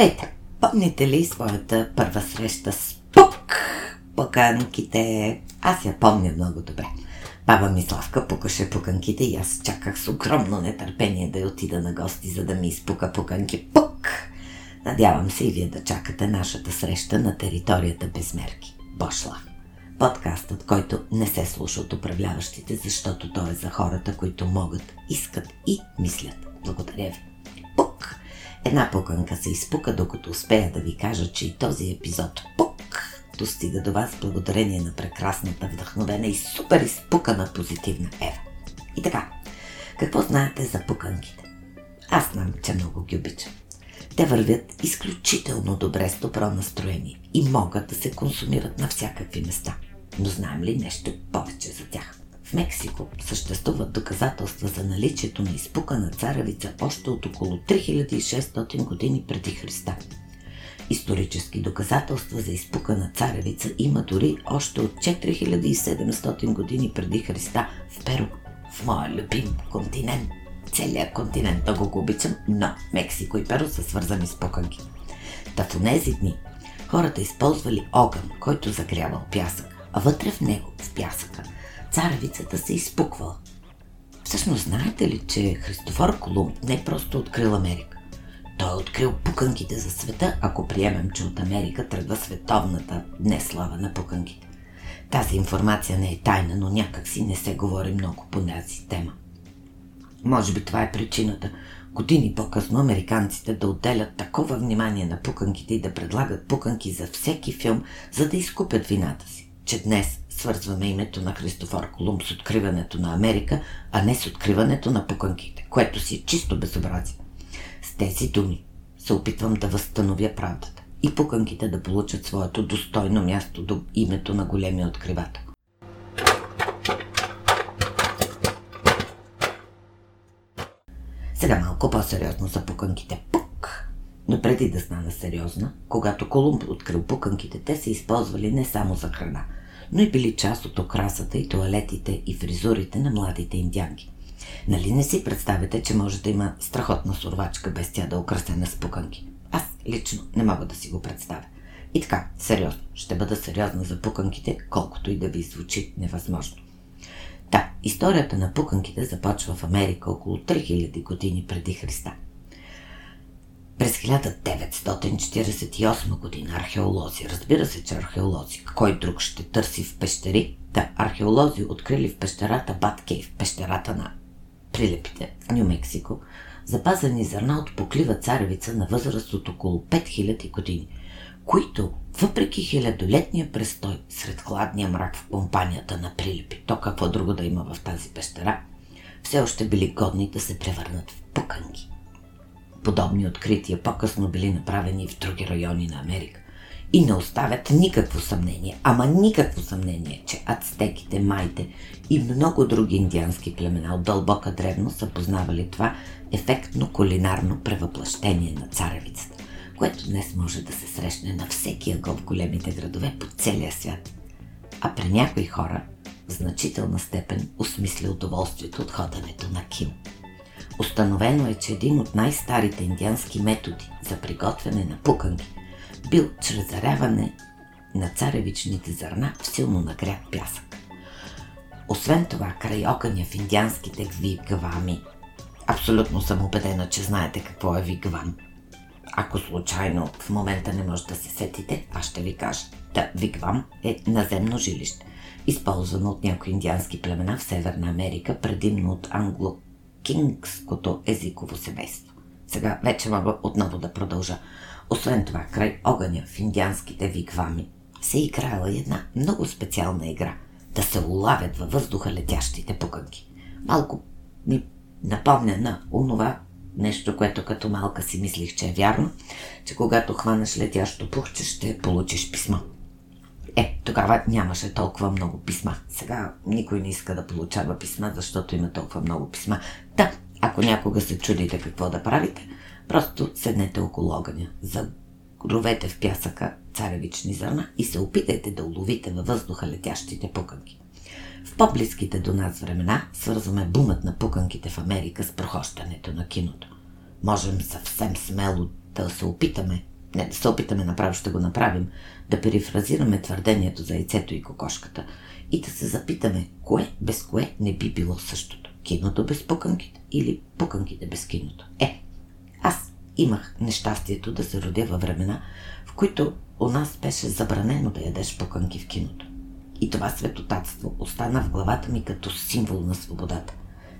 Здравейте! Помните ли своята първа среща с Пук? Пуканките. Аз я помня много добре. Баба ми Славка пукаше пуканките и аз чаках с огромно нетърпение да я отида на гости, за да ми изпука пуканки. Пук! Надявам се и вие да чакате нашата среща на територията без мерки. Бошлав. Подкастът, който не се слуша от управляващите, защото той е за хората, които могат, искат и мислят. Благодаря ви. Една пуканка се изпука, докато успея да ви кажа, че и този епизод пук достига до вас благодарение на прекрасната, вдъхновена и супер изпукана позитивна Ева. И така, какво знаете за пуканките? Аз знам, че много ги обичам. Те вървят изключително добре с добро настроение и могат да се консумират на всякакви места. Но знаем ли нещо повече за тях? В Мексико съществуват доказателства за наличието на изпукана царевица още от около 3600 години преди Христа. Исторически доказателства за изпукана царевица има дори още от 4700 години преди Христа в Перу, в моя любим континент. Целият континент много го обичам, но Мексико и Перу са свързани с пуканки. Та в тези дни хората използвали огън, който загрявал пясък, а вътре в него, в пясъка, царевицата се изпуквала. Всъщност знаете ли, че Христофор Колумб не просто открил Америка? Той е открил пуканките за света, ако приемем, че от Америка тръгва световната неслава на пуканките. Тази информация не е тайна, но някак си не се говори много по тази тема. Може би това е причината години по-късно американците да отделят такова внимание на пуканките и да предлагат пуканки за всеки филм, за да изкупят вината си, че днес свързваме името на Христофор Колумб с откриването на Америка, а не с откриването на пуканките, което си е чисто безобразие. С тези думи се опитвам да възстановя правдата и пуканките да получат своето достойно място до името на големия откривател. Сега малко по-сериозно за пуканките. Пук! Но преди да стана сериозна, когато Колумб открил пуканките, те се използвали не само за храна, но и били част от окрасата и туалетите и фризурите на младите индианки. Нали не си представяте, че може да има страхотна сурвачка без тя да е украсена с пуканки? Аз лично не мога да си го представя. И така, сериозно, ще бъда сериозна за пуканките, колкото и да ви звучи невъзможно. Да, историята на пуканките започва в Америка около 3000 години преди Христа. През 1948 година археолози, разбира се, че археолози, кой друг ще търси в пещери, да, археолози открили в пещерата Баткейв, пещерата на прилепите в Нью Мексико, запазени зърна от поклива царевица на възраст от около 5000 години, които, въпреки хилядолетния престой сред хладния мрак в компанията на прилепи, то какво друго да има в тази пещера, все още били годни да се превърнат в пуканки. Подобни открития по-късно били направени в други райони на Америка и не оставят никакво съмнение, ама никакво съмнение, че ацтеките, майте и много други индиански племена от дълбока древно са познавали това ефектно кулинарно превъплъщение на царевицата, което днес може да се срещне на всеки ъгъл в големите градове по целия свят. А при някои хора в значителна степен осмисля удоволствието от ходенето на кил. Установено е, че един от най-старите индиански методи за приготвяне на пуканки бил чрез заряване на царевичните зърна в силно нагрят пясък. Освен това, край огъня в индианските вигвами, абсолютно съм убедена, че знаете какво е вигвам. Ако случайно в момента не може да се сетите, аз ще ви кажа. Да, вигвам е наземно жилище, използвано от някои индиански племена в Северна Америка, предимно от англо-кингското езиково семейство. Сега вече мога отново да продължа. Освен това, край огъня в индианските вигвами се играла една много специална игра – да се улавят във въздуха летящите пуканки. Малко ми напомня на онова нещо, което като малка си мислих, че е вярно, че когато хванеш летящо пухче, ще получиш писмо. Е, тогава нямаше толкова много писма. Сега никой не иска да получава писма, защото има толкова много писма. Да, ако някога се чудите какво да правите, просто седнете около огъня, загровете в пясъка царевични зърна и се опитайте да уловите във въздуха летящите пуканки. В по-близките до нас времена свързваме бумът на пуканките в Америка с прохощането на киното. Можем съвсем смело да се опитаме не да се опитаме направо, ще го направим, да перифразираме твърдението за яйцето и кокошката и да се запитаме, кое без кое не би било същото. Киното без пуканките или пуканките без киното. Е, аз имах нещастието да се родя във времена, в които у нас беше забранено да ядеш пуканки в киното. И това светотатство остана в главата ми като символ на свободата.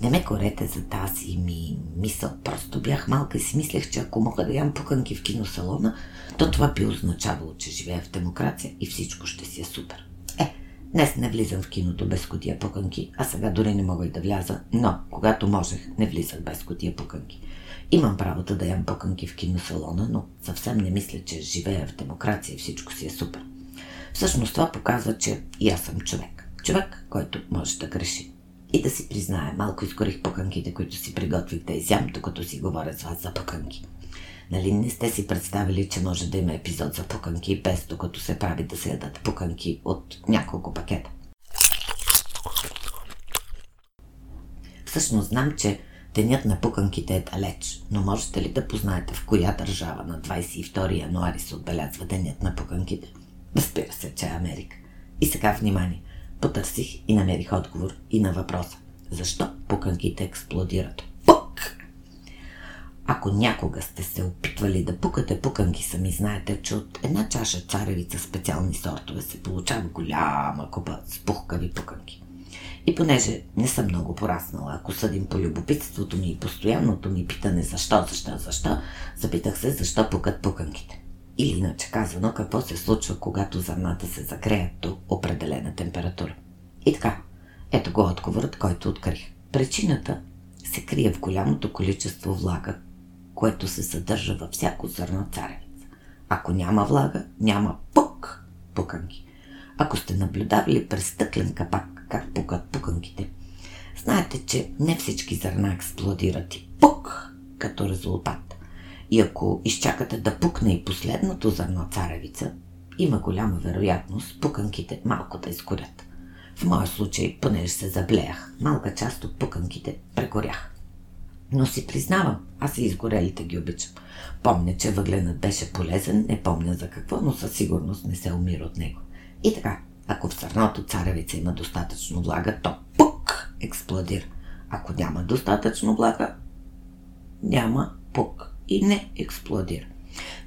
Не ме корете за тази ми мисъл. Просто бях малка и си мислех, че ако мога да ям пуканки в киносалона, то това би означавало, че живея в демокрация и всичко ще си е супер. Е, днес не влизам в киното без котия пуканки, а сега дори не мога и да вляза, но когато можех, не влизах без котия пуканки. Имам правото да ям пуканки в киносалона, но съвсем не мисля, че живея в демокрация и всичко си е супер. Всъщност това показва, че и аз съм човек. Човек, който може да греши. И да си призная, малко изкорих пуканките, които си приготвих да изям, докато си говоря с вас за пуканки. Нали не сте си представили, че може да има епизод за пуканки, без докато се прави да се ядат пуканки от няколко пакета. Всъщност знам, че денят на пуканките е далеч, но можете ли да познаете в коя държава на 22 януари се отбелязва денят на пуканките? Разбира се, че е Америка. И сега внимание. Потърсих и намерих отговор и на въпроса. Защо пуканките експлодират? Пук! Ако някога сте се опитвали да пукате пуканки сами, знаете, че от една чаша царевица специални сортове се получава голяма купа с пухкави пуканки. И понеже не съм много пораснала, ако съдим по любопитството ми и постоянното ми питане защо, защо, защо, запитах се защо пукат пуканките. Или иначе казано, какво се случва, когато зърната се загреят до определена температура. И така, ето го отговорът, който открих. Причината се крие в голямото количество влага, което се съдържа във всяко зърно царевица. Ако няма влага, няма пук пуканки. Ако сте наблюдавали през стъклен капак как пукат пуканките, знаете, че не всички зърна експлодират и пук като резултат. И ако изчакате да пукне и последното зърно царевица, има голяма вероятност пуканките малко да изгорят. В моя случай, понеже се заблеях, малка част от пуканките прегорях. Но си признавам, аз и изгорелите ги обичам. Помня, че въгленът беше полезен, не помня за какво, но със сигурност не се умира от него. И така, ако в сърното царевица има достатъчно влага, то пук експлодира. Ако няма достатъчно влага, няма пук и не експлодира.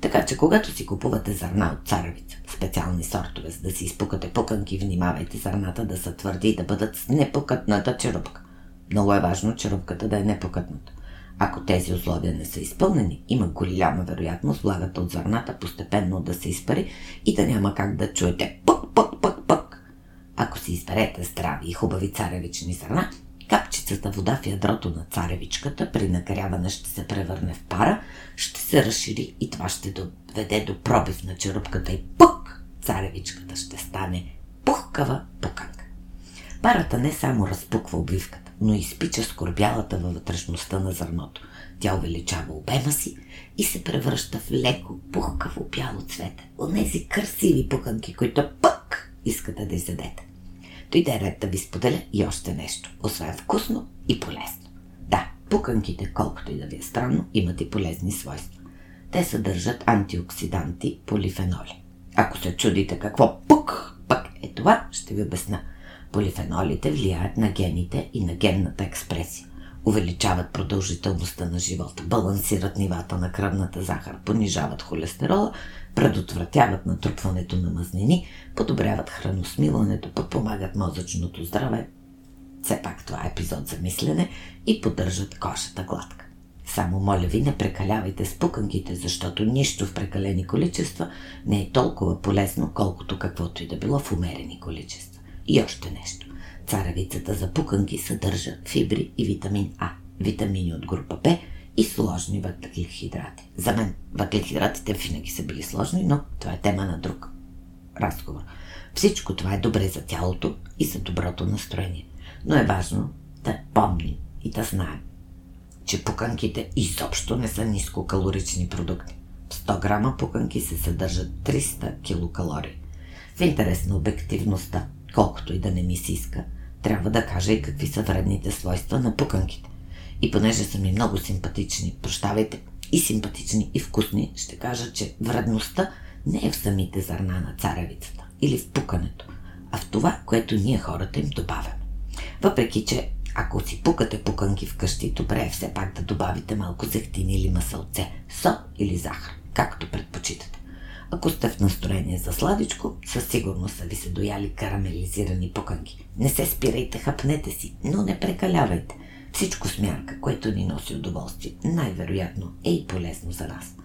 Така че, когато си купувате зърна от царевица, специални сортове, за да си изпукате пуканки, внимавайте зърната да са твърди и да бъдат с непокътната черупка. Много е важно черупката да е непокътната. Ако тези условия не са изпълнени, има голяма вероятност влагата от зърната постепенно да се изпари и да няма как да чуете пък, пък, пък, пък. Ако си изберете здрави и хубави царевични зърна, Капчицата вода в ядрото на царевичката при нагряване ще се превърне в пара, ще се разшири и това ще доведе до пробив на черупката и пук! Царевичката ще стане пухкава пуканка. Парата не само разпуква обвивката, но и изпича скорбялата във вътрешността на зърното. Тя увеличава обема си и се превръща в леко, пухкаво бяло цвете. Онези красиви пуканки, които пък искате да изядете дойде ред да ви споделя и още нещо, освен вкусно и полезно. Да, пуканките, колкото и да ви е странно, имат и полезни свойства. Те съдържат антиоксиданти, полифеноли. Ако се чудите какво пук пък е това, ще ви обясна. Полифенолите влияят на гените и на генната експресия. Увеличават продължителността на живота, балансират нивата на кръвната захар, понижават холестерола, предотвратяват натрупването на мазнини, подобряват храносмилането, подпомагат мозъчното здраве. Все пак това е епизод за мислене и поддържат кошата гладка. Само моля ви, не прекалявайте с пуканките, защото нищо в прекалени количества не е толкова полезно, колкото каквото и да било в умерени количества. И още нещо. Царевицата за пуканки съдържа фибри и витамин А, витамини от група Б и сложни въглехидрати. За мен въглехидратите винаги са били сложни, но това е тема на друг разговор. Всичко това е добре за тялото и за доброто настроение. Но е важно да помним и да знаем, че пуканките изобщо не са нискокалорични продукти. В 100 грама пуканки се съдържат 300 килокалории. В интерес на обективността, колкото и да не ми се иска, трябва да кажа и какви са вредните свойства на пуканките. И понеже са ми много симпатични, прощавайте, и симпатични, и вкусни, ще кажа, че вредността не е в самите зърна на царевицата или в пукането, а в това, което ние хората им добавяме. Въпреки, че ако си пукате пуканки вкъщи, добре е все пак да добавите малко зехтин или масълце, сол или захар, както предпочитате. Ако сте в настроение за сладичко, със сигурност са ви се дояли карамелизирани пуканки. Не се спирайте, хапнете си, но не прекалявайте. Всичко с мярка, което ни носи удоволствие, най-вероятно е и полезно за нас.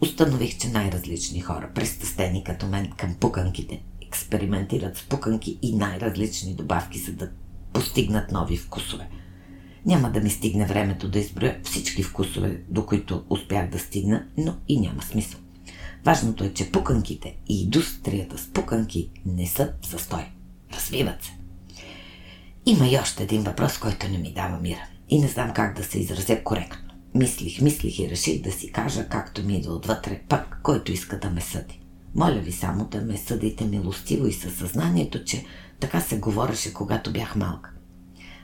Установих, че най-различни хора, престъстени като мен към пуканките, експериментират с пуканки и най-различни добавки, за да постигнат нови вкусове. Няма да ми стигне времето да изброя всички вкусове, до които успях да стигна, но и няма смисъл. Важното е, че пуканките и индустрията с пуканки не са в застой. Развиват се. Има и още един въпрос, който не ми дава мира. И не знам как да се изразя коректно. Мислих, мислих и реших да си кажа, както ми идва отвътре, пък който иска да ме съди. Моля ви само да ме съдите милостиво и със съзнанието, че така се говореше, когато бях малка.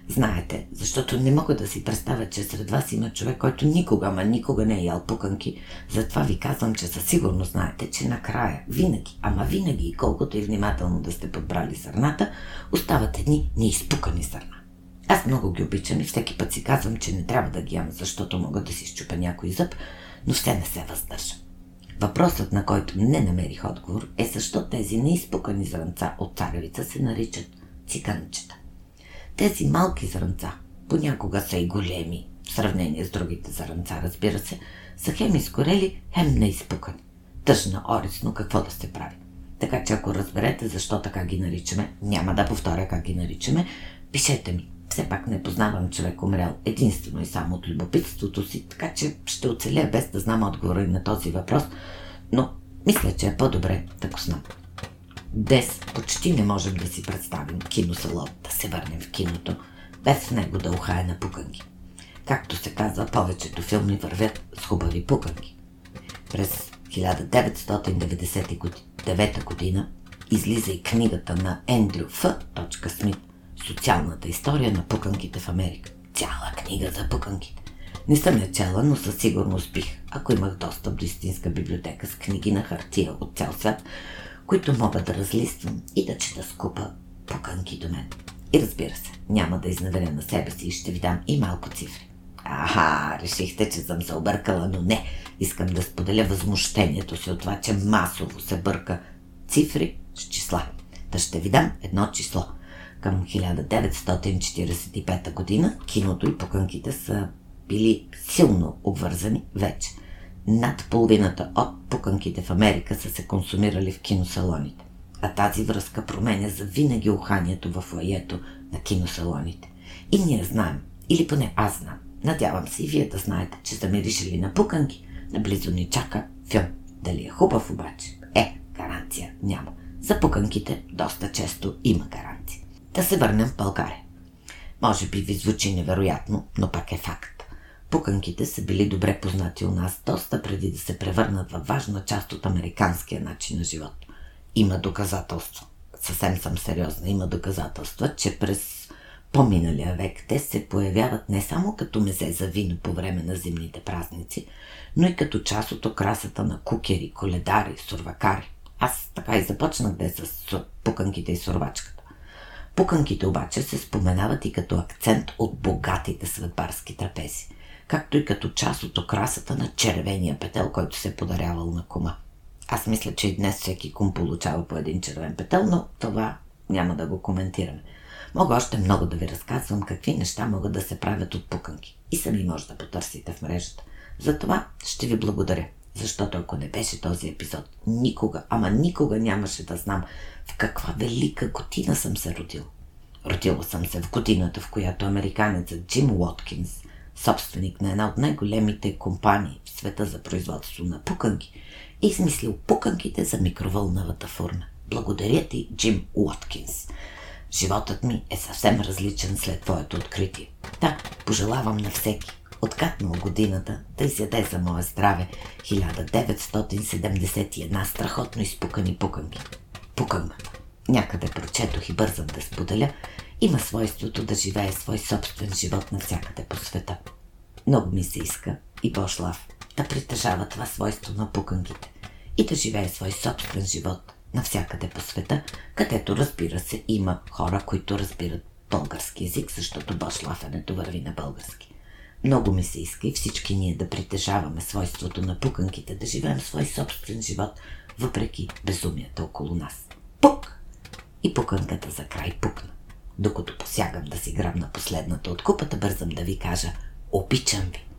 Знаете, защото не мога да си представя, че сред вас има човек, който никога, ма никога не е ял пуканки. Затова ви казвам, че със сигурност знаете, че накрая, винаги, ама винаги, колкото и внимателно да сте подбрали сърната, остават едни неизпукани сърна. Аз много ги обичам и всеки път си казвам, че не трябва да ги ям, защото мога да си щупя някой зъб, но все не се въздържам. Въпросът, на който не намерих отговор, е защо тези неизпукани зранца от царевица се наричат циканчета. Тези малки зранца, понякога са и големи, в сравнение с другите зранца, разбира се, са хем изгорели, хем неизпукани. Тъжна, орисно, какво да се прави. Така че ако разберете защо така ги наричаме, няма да повторя как ги наричаме, пишете ми. Все пак не познавам човек умрял единствено и само от любопитството си, така че ще оцеля без да знам отговора и на този въпрос, но мисля, че е по-добре да го знам. Днес почти не можем да си представим киносалон, да се върнем в киното, без в него да ухае на пуканки. Както се казва, повечето филми вървят с хубави пуканки. През 1999 година излиза и книгата на Ендрю Ф. Смит Социалната история на пуканките в Америка. Цяла книга за пуканките. Не съм я чела, но със сигурност бих, ако имах достъп до истинска библиотека с книги на хартия от цял свят, които мога да разлиствам и да чета скупа пуканки до мен. И разбира се, няма да изневеря на себе си и ще ви дам и малко цифри. Аха, решихте, че съм се объркала, но не. Искам да споделя възмущението си от това, че масово се бърка цифри с числа. Та ще ви дам едно число – към 1945 година киното и покънките са били силно обвързани вече. Над половината от покънките в Америка са се консумирали в киносалоните. А тази връзка променя за винаги уханието в лаето на киносалоните. И ние знаем, или поне аз знам, надявам се и вие да знаете, че замиришали на пуканки, наблизо ни чака филм. Дали е хубав обаче? Е, гаранция няма. За пуканките доста често има гаранция. Да се върнем в България. Може би ви звучи невероятно, но пак е факт. Пуканките са били добре познати у нас доста преди да се превърнат във важна част от американския начин на живот. Има доказателства. Съвсем съм сериозна. Има доказателства, че през по-миналия век те се появяват не само като мезе за вино по време на зимните празници, но и като част от окрасата на кукери, коледари, сурвакари. Аз така и започнах да е с пуканките и сурвачката. Пуканките обаче се споменават и като акцент от богатите сватбарски трапези, както и като част от окрасата на червения петел, който се е подарявал на кума. Аз мисля, че и днес всеки кум получава по един червен петел, но това няма да го коментираме. Мога още много да ви разказвам какви неща могат да се правят от пуканки. И сами може да потърсите в мрежата. Затова ще ви благодаря, защото ако не беше този епизод, никога, ама никога нямаше да знам в каква велика година съм се родил. Родила съм се в годината, в която американецът Джим Уоткинс, собственик на една от най-големите компании в света за производство на пуканки, е измислил пуканките за микровълновата фурна. Благодаря ти, Джим Уоткинс. Животът ми е съвсем различен след твоето откритие. Да, пожелавам на всеки, откатнал годината, да изяде за мое здраве 1971 страхотно изпукани пуканки. Пукам. Някъде прочетох и бързам да споделя. Има свойството да живее свой собствен живот навсякъде по света. Много ми се иска и Бошлав да притежава това свойство на пуканките и да живее свой собствен живот навсякъде по света, където разбира се има хора, които разбират български язик, защото Бошлафенето върви на български. Много ми се иска и всички ние да притежаваме свойството на пуканките, да живеем свой собствен живот, въпреки безумията около нас. Пук! И пуканката за край пукна. Докато посягам да си грабна последната от купата, бързам да ви кажа «Обичам ви!»